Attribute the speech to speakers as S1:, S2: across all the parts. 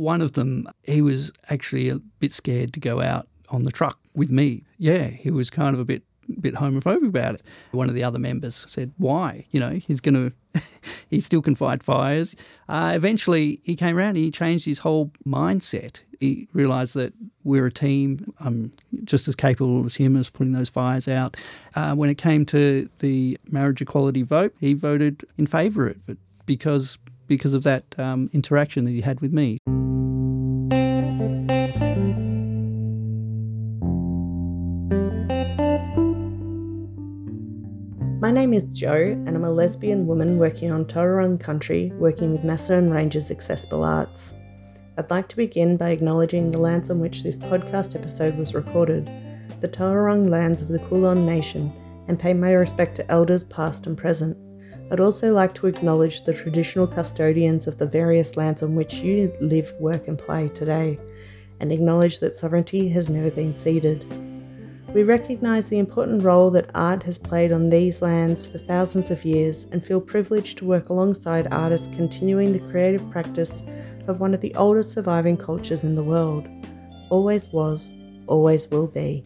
S1: one of them, he was actually a bit scared to go out on the truck with me. Yeah, he was kind of a bit bit homophobic about it. One of the other members said, "Why? You know, he's going to, he still can fight fires." Uh, eventually, he came around. He changed his whole mindset. He realised that we're a team. I'm just as capable as him as putting those fires out. Uh, when it came to the marriage equality vote, he voted in favour of it because because of that um, interaction that he had with me.
S2: Name is Jo, and I'm a lesbian woman working on Taungurung country, working with Macedon Ranges Accessible Arts. I'd like to begin by acknowledging the lands on which this podcast episode was recorded, the Taungurung lands of the Kulin Nation, and pay my respect to elders past and present. I'd also like to acknowledge the traditional custodians of the various lands on which you live, work, and play today, and acknowledge that sovereignty has never been ceded. We recognise the important role that art has played on these lands for thousands of years and feel privileged to work alongside artists continuing the creative practice of one of the oldest surviving cultures in the world. Always was, always will be.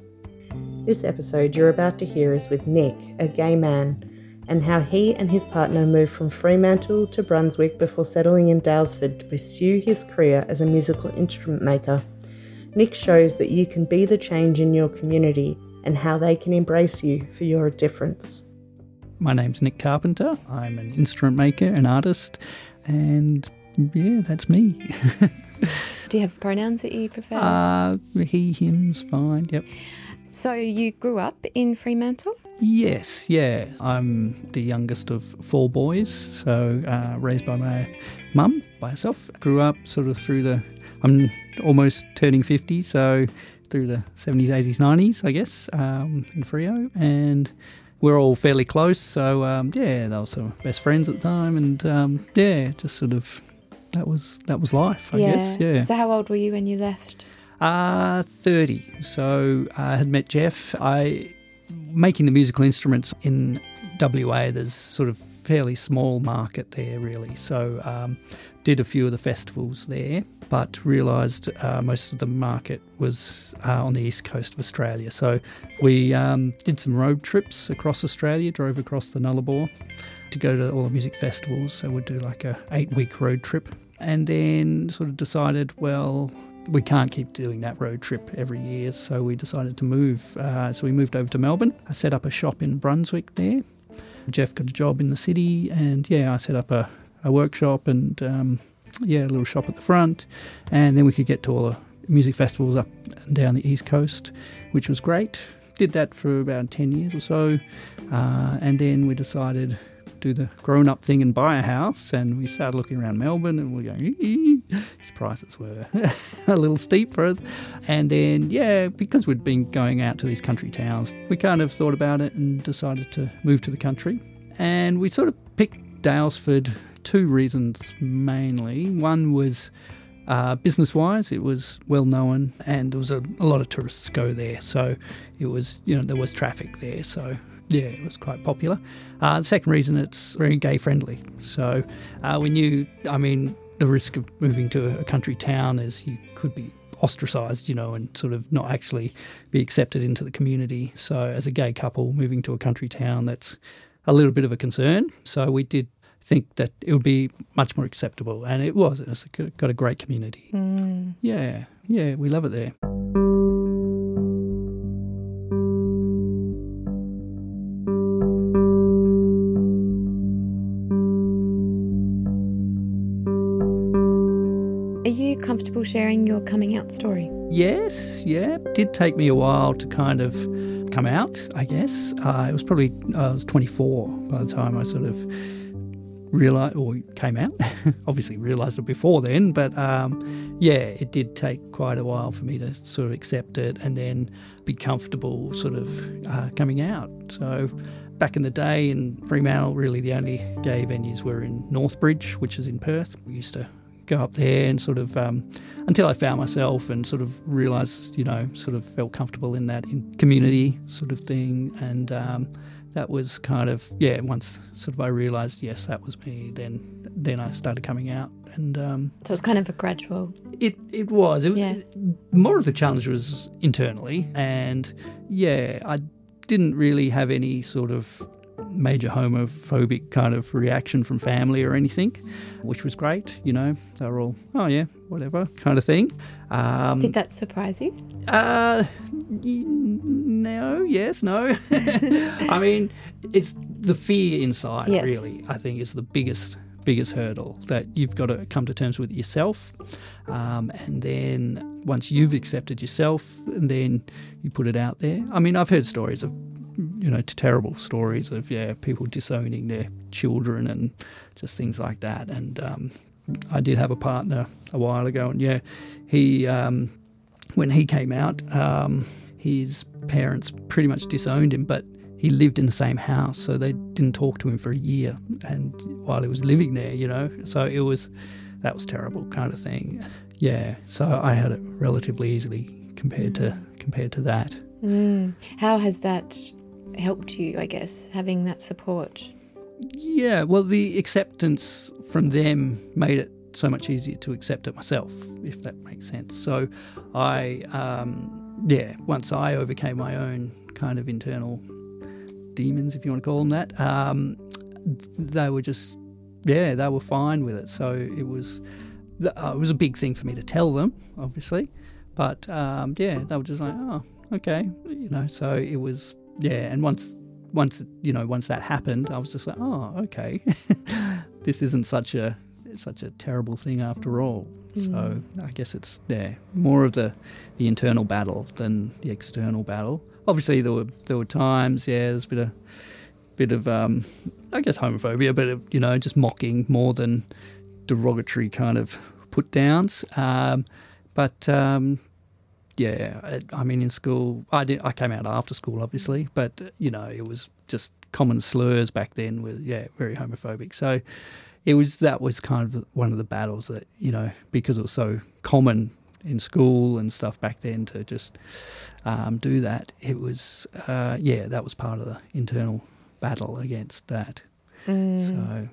S2: This episode you're about to hear is with Nick, a gay man, and how he and his partner moved from Fremantle to Brunswick before settling in Daylesford to pursue his career as a musical instrument maker. Nick shows that you can be the change in your community and how they can embrace you for your difference.
S1: My name's Nick Carpenter. I'm an instrument maker, an artist, and yeah, that's me.
S3: Do you have pronouns that you prefer?
S1: Uh, he, him's fine, yep.
S3: So you grew up in Fremantle?
S1: Yes, yeah. I'm the youngest of four boys, so uh, raised by my mum, by herself. Grew up sort of through the, I'm almost turning 50, so through the 70s, 80s, 90s, I guess, um, in Freo. And we're all fairly close, so um, yeah, they were sort of best friends at the time. And um, yeah, just sort of, that was that was life, I
S3: yeah.
S1: guess. Yeah.
S3: So how old were you when you left?
S1: Uh, 30. So I had met Jeff. I making the musical instruments in WA, there's sort of fairly small market there, really. So um, did a few of the festivals there, but realised uh, most of the market was uh, on the east coast of Australia. So we um, did some road trips across Australia, drove across the Nullarbor to go to all the music festivals. So we'd do like a eight week road trip, and then sort of decided, well, we can't keep doing that road trip every year, so we decided to move. Uh, so we moved over to Melbourne. I set up a shop in Brunswick there. Jeff got a job in the city, and yeah, I set up a, a workshop and um, yeah, a little shop at the front, and then we could get to all the music festivals up and down the east coast, which was great. Did that for about ten years or so, uh, and then we decided do the grown up thing and buy a house. And we started looking around Melbourne and we're going, these prices were a little steep for us. And then, yeah, because we'd been going out to these country towns, we kind of thought about it and decided to move to the country. And we sort of picked Daylesford two reasons mainly. One was uh, business wise, it was well known and there was a, a, lot of tourists go there. So it was, you know, there was traffic there. So yeah, it was quite popular. Uh, the second reason, it's very gay friendly. So uh, we knew, I mean, the risk of moving to a country town is you could be ostracised, you know, and sort of not actually be accepted into the community. So as a gay couple moving to a country town, that's a little bit of a concern. So we did think that it would be much more acceptable, and it was. It's got a great community.
S3: Mm.
S1: Yeah, yeah, we love it there.
S3: Comfortable sharing your coming out story?
S1: Yes, yeah. Did take me a while to kind of come out, I guess. Uh, it was probably, uh, I was 24 by the time I sort of realized, or came out. Obviously realized it before then, but um, yeah, it did take quite a while for me to sort of accept it and then be comfortable sort of uh, coming out. So back in the day in Fremantle, really the only gay venues were in Northbridge, which is in Perth. We used to go up there and sort of um, until I found myself and sort of realised, you know, sort of felt comfortable in that in community sort of thing, and um, that was kind of yeah. Once sort of I realised yes, that was me. Then then I started coming out, and um,
S3: So it's kind of a gradual.
S1: it it was. It was
S3: Yeah.
S1: more of the challenge was internally, and yeah, I didn't really have any sort of major homophobic kind of reaction from family or anything, which was great. You know, they were all oh yeah, whatever kind of thing. Um,
S3: Did that surprise you?
S1: uh, y- no, yes, no. I mean, it's the fear inside,
S3: Yes.
S1: really, I think, is the biggest biggest hurdle that you've got to come to terms with yourself. Um, and then once you've accepted yourself, and then you put it out there. I mean, I've heard stories of, you know, terrible stories of, yeah, people disowning their children and just things like that. And um, I did have a partner a while ago, and yeah, he. Um, when he came out, um, his parents pretty much disowned him, but he lived in the same house, so they didn't talk to him for a year. And while he was living there, you know, so it was that was terrible kind of thing. Yeah, so I had it relatively easily compared to compared to that.
S3: Mm. How has that helped you, I guess, having that support?
S1: Yeah, well, the acceptance from them made it so much easier to accept it myself, if that makes sense. So, I, um, yeah, once I overcame my own kind of internal demons, if you want to call them that, um, they were just, yeah, they were fine with it. So it was, uh, it was a big thing for me to tell them, obviously, but um, yeah, they were just like, oh, okay, you know. So it was, yeah, and once once you know once that happened i was just like oh okay. This isn't such a such a terrible thing after all. So i guess it's yeah more of the the internal battle than the external battle. Obviously there were there were times yeah there's a bit of bit of um i guess homophobia but you know just mocking more than derogatory kind of put downs. Um but um yeah, I- I mean, in school, I did. I came out after school, obviously, but uh, you know, it was just common slurs back then. With yeah, very homophobic. So it was that was kind of one of the battles that you know because it was so common in school and stuff back then to just um, do that. It was uh, yeah, that was part of the internal battle against that.
S3: Mm.
S1: So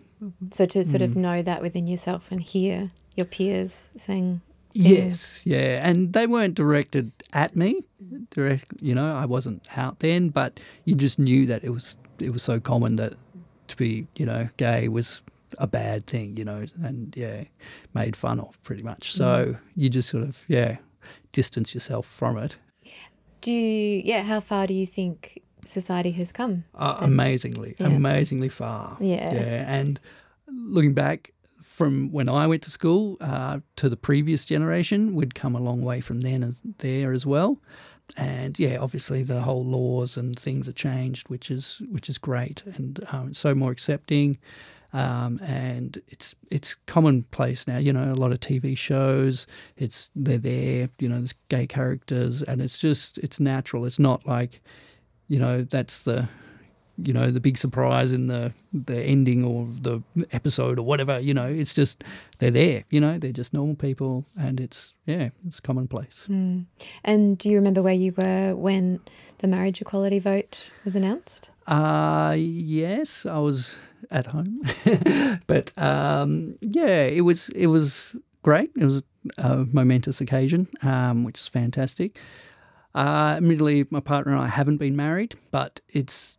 S3: So to sort of
S1: Mm.
S3: know that within yourself and hear your peers saying,
S1: Yes, yeah, and they weren't directed at me. Direct, you know, I wasn't out then, but you just knew that it was it was so common that to be, you know, gay was a bad thing, you know, and yeah, made fun of pretty much. So you just sort of yeah, distance yourself from it.
S3: do you, yeah, how far do you think society has come?
S1: Uh, amazingly,
S3: Yeah.
S1: amazingly far.
S3: Yeah.
S1: Yeah, and looking back from when I went to school uh, to the previous generation, we'd come a long way from then and there as well. And yeah, obviously the whole laws and things are changed, which is which is great, and um, so more accepting. Um, and it's it's commonplace now. You know, a lot of TV shows. It's they're there. You know, there's gay characters, and it's just it's natural. It's not like, you know, that's the you know the big surprise in the the ending or the episode or whatever you know it's just they're there you know they're just normal people and it's yeah it's commonplace
S3: Mm. And do you remember where you were when the marriage equality vote was announced?
S1: uh yes i was at home but um yeah it was it was great it was a momentous occasion um which is fantastic uh, admittedly, my partner and I haven't been married, but it's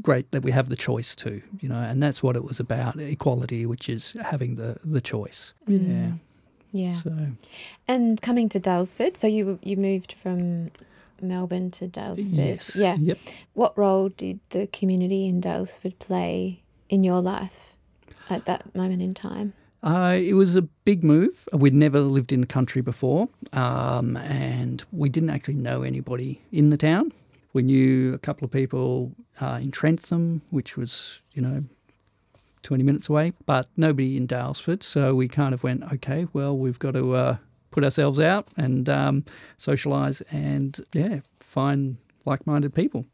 S1: great that we have the choice to, you know, and that's what it was about equality, which is having the, the choice.
S3: Mm.
S1: Yeah.
S3: Yeah.
S1: So,
S3: And coming to Daylesford, so you you moved from Melbourne to Daylesford.
S1: yes.
S3: Yeah.
S1: Yep.
S3: What role did the community in Daylesford play in your life at that moment in time?
S1: Uh, it was a big move. We'd never lived in the country before, um, and we didn't actually know anybody in the town. We knew a couple of people uh, in Trentham, which was, you know, 20 minutes away, but nobody in Daylesford. So we kind of went, okay, well, we've got to uh, put ourselves out and um, socialise and, yeah, find like minded people.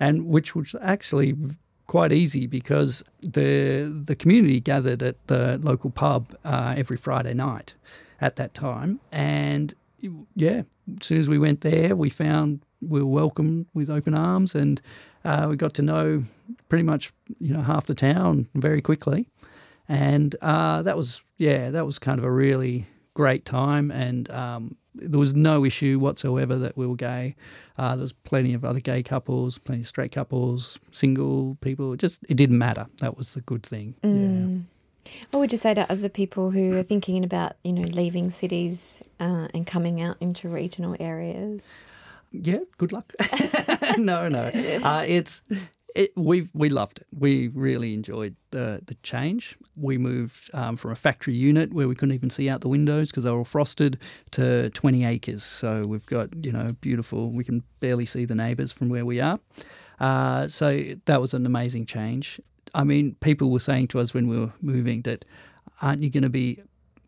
S1: And which was actually quite easy because the the community gathered at the local pub uh, every Friday night at that time, and yeah, as soon as we went there, we found we were welcomed with open arms, and uh, we got to know pretty much you know half the town very quickly, and uh, that was yeah that was kind of a really great time and. Um, there was no issue whatsoever that we were gay. Uh, there was plenty of other gay couples, plenty of straight couples, single people. It just it didn't matter. That was the good thing.
S3: Mm. What would you say to other people who are thinking about, you know, leaving cities uh, and coming out into regional areas?
S1: Yeah, good luck. no, no, uh, it's it, we we loved it. We really enjoyed the the change. We moved um, from a factory unit where we couldn't even see out the windows because they were all frosted to 20 acres. So we've got you know beautiful. We can barely see the neighbours from where we are. Uh, so that was an amazing change. I mean, people were saying to us when we were moving that aren't you going to be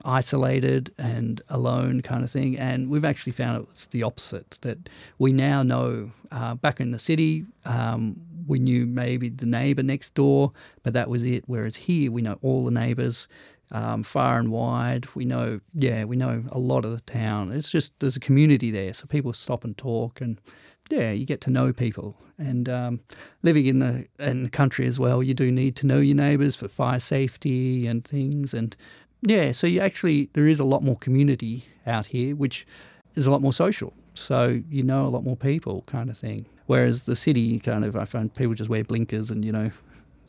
S1: isolated and alone kind of thing. And we've actually found it's the opposite that we now know uh, back in the city, um, we knew maybe the neighbour next door, but that was it. Whereas here, we know all the neighbours. Um, far and wide, we know, yeah, we know a lot of the town. It's just there's a community there, so people stop and talk, and yeah, you get to know people. And um, living in the in the country as well, you do need to know your neighbours for fire safety and things. And yeah, so you actually there is a lot more community out here, which is a lot more social. So you know a lot more people, kind of thing. Whereas the city, kind of, I find people just wear blinkers and you know,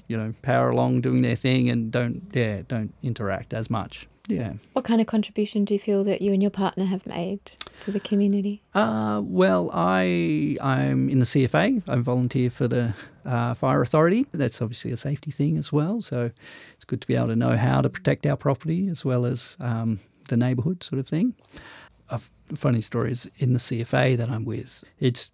S1: you know, power along doing their thing and don't, yeah, don't interact as much. Yeah.
S3: What kind of contribution do you feel that you and your partner have made to the community?
S1: Uh, well, I I'm in the CFA. I volunteer for the uh, fire authority. That's obviously a safety thing as well. So it's good to be able to know how to protect our property as well as um, the neighbourhood sort of thing a funny story is in the CFA that I'm with. It's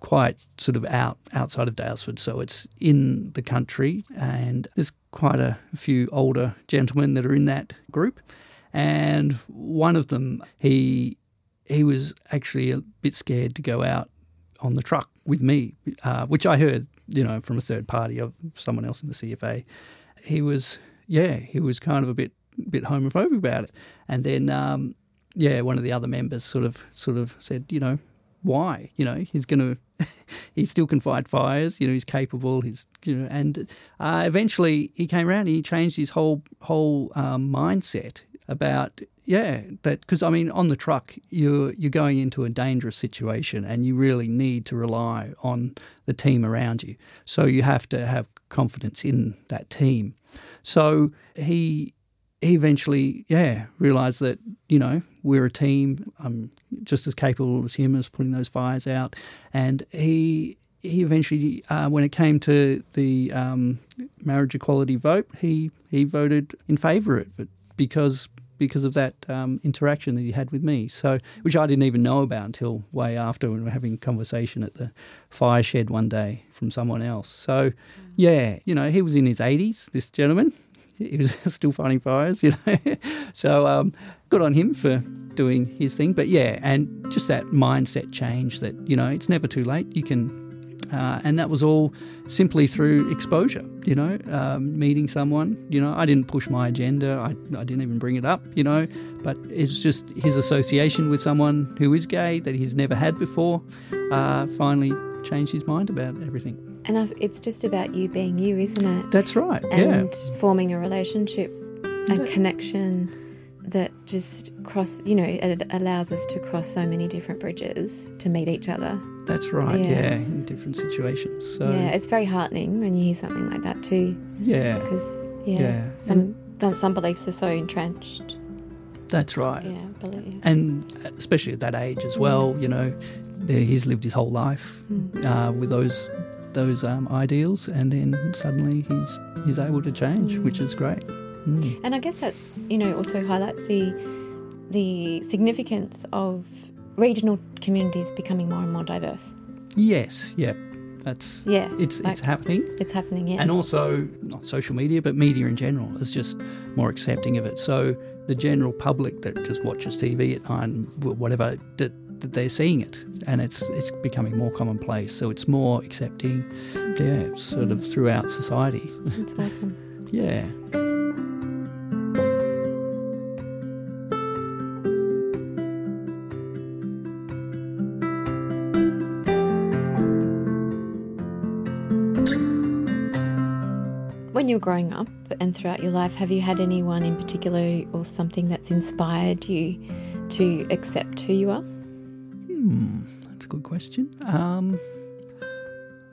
S1: quite sort of out outside of Daylesford, so it's in the country, and there's quite a few older gentlemen that are in that group, and one of them he he was actually a bit scared to go out on the truck with me, uh, which I heard you know from a third party of someone else in the CFA. He was yeah he was kind of a bit bit homophobic about it, and then. Um, yeah, one of the other members sort of sort of said, you know, why? You know, he's going to, he still can fight fires. You know, he's capable. He's you know, and uh, eventually he came around. he changed his whole whole um, mindset about yeah that because I mean on the truck you're you're going into a dangerous situation and you really need to rely on the team around you. So you have to have confidence in that team. So he he eventually, yeah, realised that you know we're a team. I'm just as capable as him as putting those fires out, and he he eventually, uh, when it came to the um, marriage equality vote, he he voted in favour of it because because of that um, interaction that he had with me. So, which I didn't even know about until way after when we were having a conversation at the fire shed one day from someone else. So, yeah, you know, he was in his 80s, this gentleman, he was still fighting fires, you know. so um, good on him for doing his thing. But yeah, and just that mindset change that you know it's never too late. You can. Uh, and that was all simply through exposure, you know, um, meeting someone. You know, I didn't push my agenda, I, I didn't even bring it up, you know, but it's just his association with someone who is gay that he's never had before uh, finally changed his mind about everything.
S3: And it's just about you being you, isn't it?
S1: That's right.
S3: And
S1: yeah.
S3: forming a relationship, a yeah. connection that just cross, you know, it allows us to cross so many different bridges to meet each other.
S1: That's right. Yeah, yeah in different situations. So
S3: yeah, it's very heartening when you hear something like that too.
S1: Yeah.
S3: Because yeah, yeah. some and some beliefs are so entrenched.
S1: That's right.
S3: Yeah, believe.
S1: And especially at that age as well, you know, he's lived his whole life mm. uh, with those those um, ideals, and then suddenly he's he's able to change, mm. which is great. Mm.
S3: And I guess that's you know also highlights the the significance of regional communities becoming more and more diverse.
S1: Yes, yeah, that's
S3: yeah,
S1: it's like, it's happening.
S3: It's happening, yeah.
S1: And also not social media, but media in general is just more accepting of it. So the general public that just watches TV at nine, whatever, that they're seeing it, and it's it's becoming more commonplace. So it's more accepting, yeah, sort of throughout society.
S3: That's awesome.
S1: yeah.
S3: when you were growing up and throughout your life, have you had anyone in particular or something that's inspired you to accept who you are?
S1: Hmm, that's a good question. Um,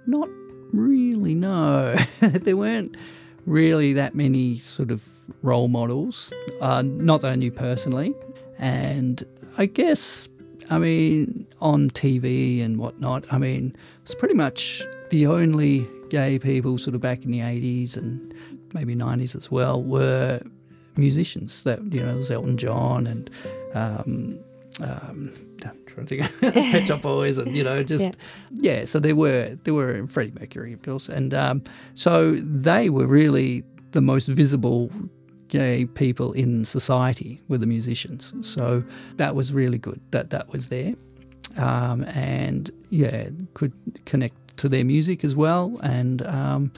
S1: not really, no. there weren't really that many sort of role models, uh, not that I knew personally. And I guess, I mean, on TV and whatnot, I mean, it's pretty much the only gay people sort of back in the 80s and maybe 90s as well were musicians. That, you know, there was Elton John and. Um, um, I'm trying to think, Pet Shop Boys, and you know, just yeah. yeah. So there were there were Freddie Mercury, of course, and um, so they were really the most visible gay people in society were the musicians. So that was really good that that was there, um, and yeah, could connect to their music as well, and um,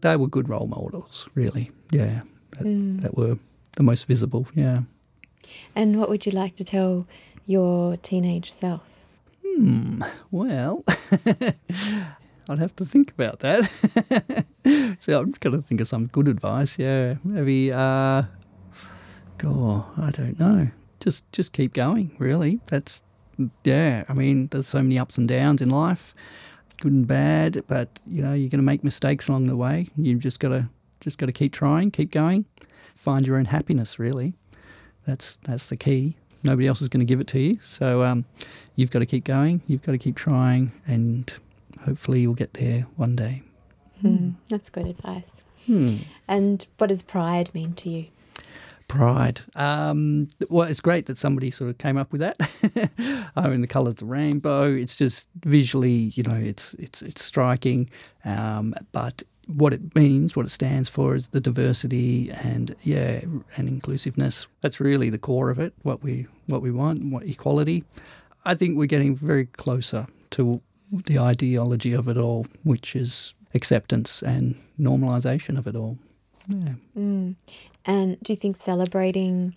S1: they were good role models, really. Yeah, that, mm. that were the most visible. Yeah.
S3: And what would you like to tell your teenage self?
S1: Hmm, well, I'd have to think about that. so I'm going to think of some good advice. Yeah, maybe, uh, God, I don't know. Just, just keep going, really. That's, yeah, I mean, there's so many ups and downs in life, good and bad, but, you know, you're going to make mistakes along the way. You've just got to, just got to keep trying, keep going, find your own happiness, really. That's, that's the key nobody else is going to give it to you. So um, you've got to keep going, you've got to keep trying, and hopefully you'll get there one day.
S3: Hmm. That's good advice. Hmm. And what does pride mean to you?
S1: Pride. Um, well, it's great that somebody sort of came up with that. I mean, the colour of the rainbow. It's just visually, you know, it's it's it's striking. Um, but what it means, what it stands for, is the diversity and yeah, and inclusiveness. That's really the core of it. What we what we want, what equality. I think we're getting very closer to the ideology of it all, which is acceptance and normalisation of it all. Yeah.
S3: Mm. And do you think celebrating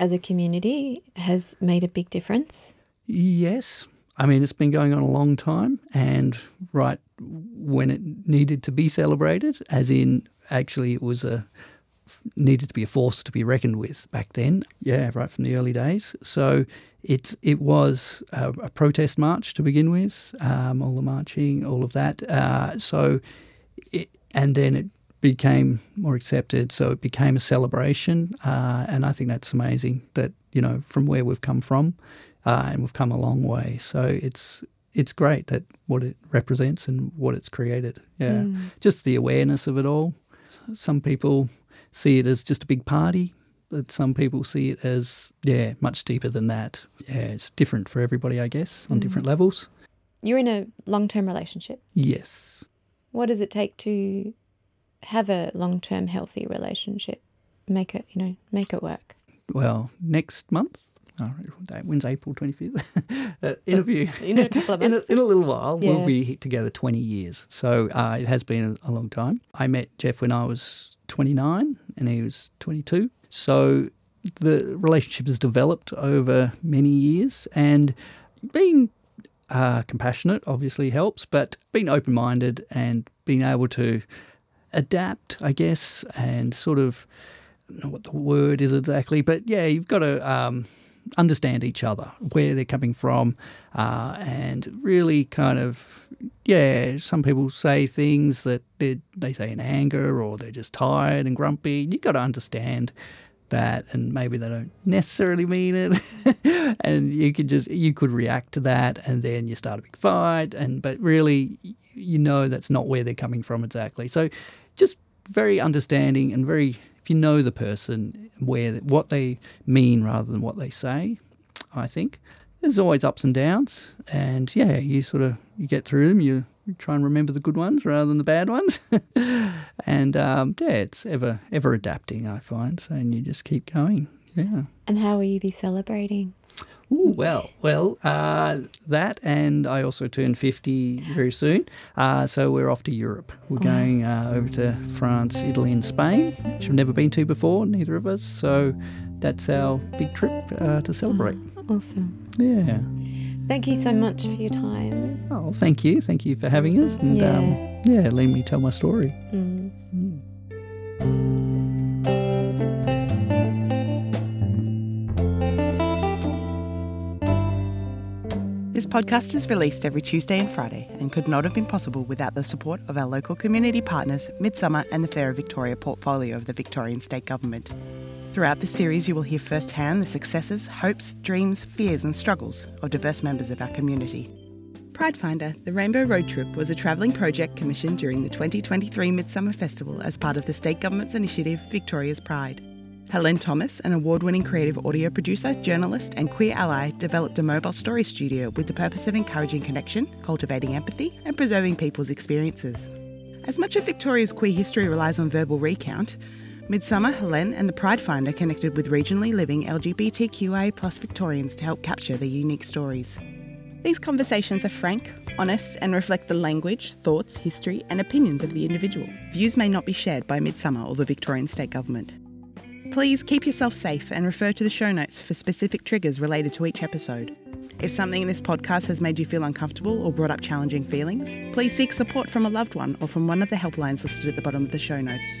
S3: as a community has made a big difference?
S1: Yes, I mean, it's been going on a long time, and right when it needed to be celebrated, as in actually it was a needed to be a force to be reckoned with back then. Yeah, right from the early days. So it it was a, a protest march to begin with, um, all the marching, all of that. Uh, so, it, and then it became more accepted. So it became a celebration, uh, and I think that's amazing. That you know from where we've come from uh, and we've come a long way. So it's it's great that what it represents and what it's created. Yeah, mm. just the awareness of it all. Some people see it as just a big party, but some people see it as yeah, much deeper than that. Yeah, it's different for everybody, I guess, on mm. different levels.
S3: You're in a long-term relationship.
S1: Yes.
S3: What does it take to have a long-term healthy relationship? Make it, you know, make it work.
S1: Well, next month Oh, when's April 25th? uh, interview.
S3: in a couple of
S1: months. in, a, in a little while. Yeah. We'll be together 20 years. So uh, it has been a, a, long time. I met Jeff when I was 29 and he was 22. So the relationship has developed over many years and being uh, compassionate obviously helps, but being open minded and being able to adapt, I guess, and sort of. I don't know what the word is exactly, but yeah, you've got to um, understand each other, where they're coming from, uh, and really kind of, yeah, some people say things that they they say in anger or they're just tired and grumpy. You've got to understand that and maybe they don't necessarily mean it and you could just you could react to that and then you start a big fight and but really you know that's not where they're coming from exactly so just very understanding and very if you know the person, where what they mean rather than what they say, I think there's always ups and downs, and yeah, you sort of you get through them. You, try and remember the good ones rather than the bad ones, and um, yeah, it's ever ever adapting. I find so, and you just keep going. Yeah.
S3: And how will you be celebrating?
S1: Ooh, well, well, uh, that, and I also turn 50 very soon. Uh, so we're off to Europe. We're oh. going uh, over to France, Italy, and Spain, which we've never been to before, neither of us. So that's our big trip uh, to celebrate.
S3: Oh, awesome.
S1: Yeah.
S3: Thank you so much for your time.
S1: Oh, thank you. Thank you for having us and yeah, um, yeah letting me tell my story. Mm.
S3: Mm.
S4: This podcast is released every Tuesday and Friday and could not have been possible without the support of our local community partners, Midsumma and the Fairer Victoria portfolio of the Victorian State Government. Throughout this series, you will hear firsthand the successes, hopes, dreams, fears, and struggles of diverse members of our community. Pridefinder, the Rainbow Road Trip, was a travelling project commissioned during the 2023 Midsumma Festival as part of the state government's initiative Victoria's Pride. Helene Thomas, an award winning creative audio producer, journalist, and queer ally, developed a mobile story studio with the purpose of encouraging connection, cultivating empathy, and preserving people's experiences. As much of Victoria's queer history relies on verbal recount, Midsumma, Helene, and the Pridefinder connected with regionally living LGBTQIA Victorians to help capture their unique stories. These conversations are frank, honest, and reflect the language, thoughts, history, and opinions of the individual. Views may not be shared by Midsumma or the Victorian State Government. Please keep yourself safe and refer to the show notes for specific triggers related to each episode. If something in this podcast has made you feel uncomfortable or brought up challenging feelings, please seek support from a loved one or from one of the helplines listed at the bottom of the show notes.